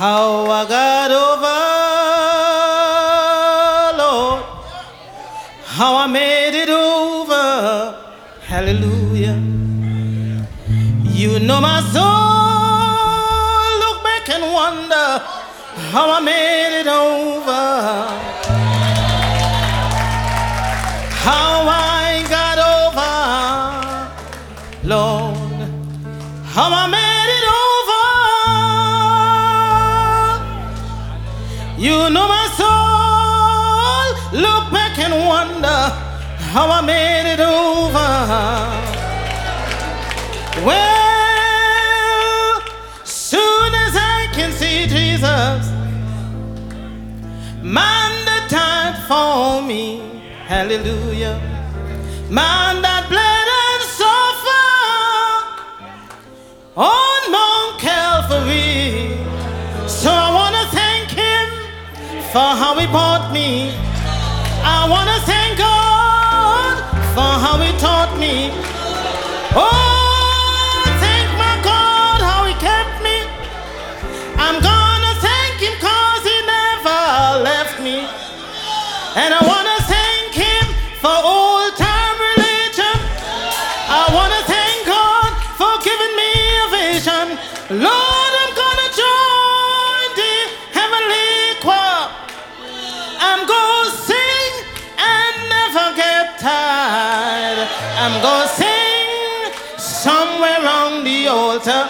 how I got over, Lord, how I made it over. Hallelujah. You know my soul. Look back and wonder how I made it over. How I got over, Lord. How I made You know my soul. Look back and wonder how I made it over. Well, soon as I can see Jesus, man that died for me, hallelujah, man that bled for how he bought me. I want to thank God for how he taught me. Oh, thank my God how he kept me. I'm gonna thank him cause he never left me. And I wanna thank him for old time religion. I wanna thank God for giving me a vision. Lord, I'm I'm gonna sing somewhere on the altar.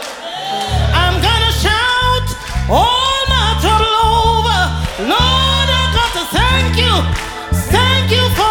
I'm gonna shout all my trouble over. Lord, I got to thank you. Thank you for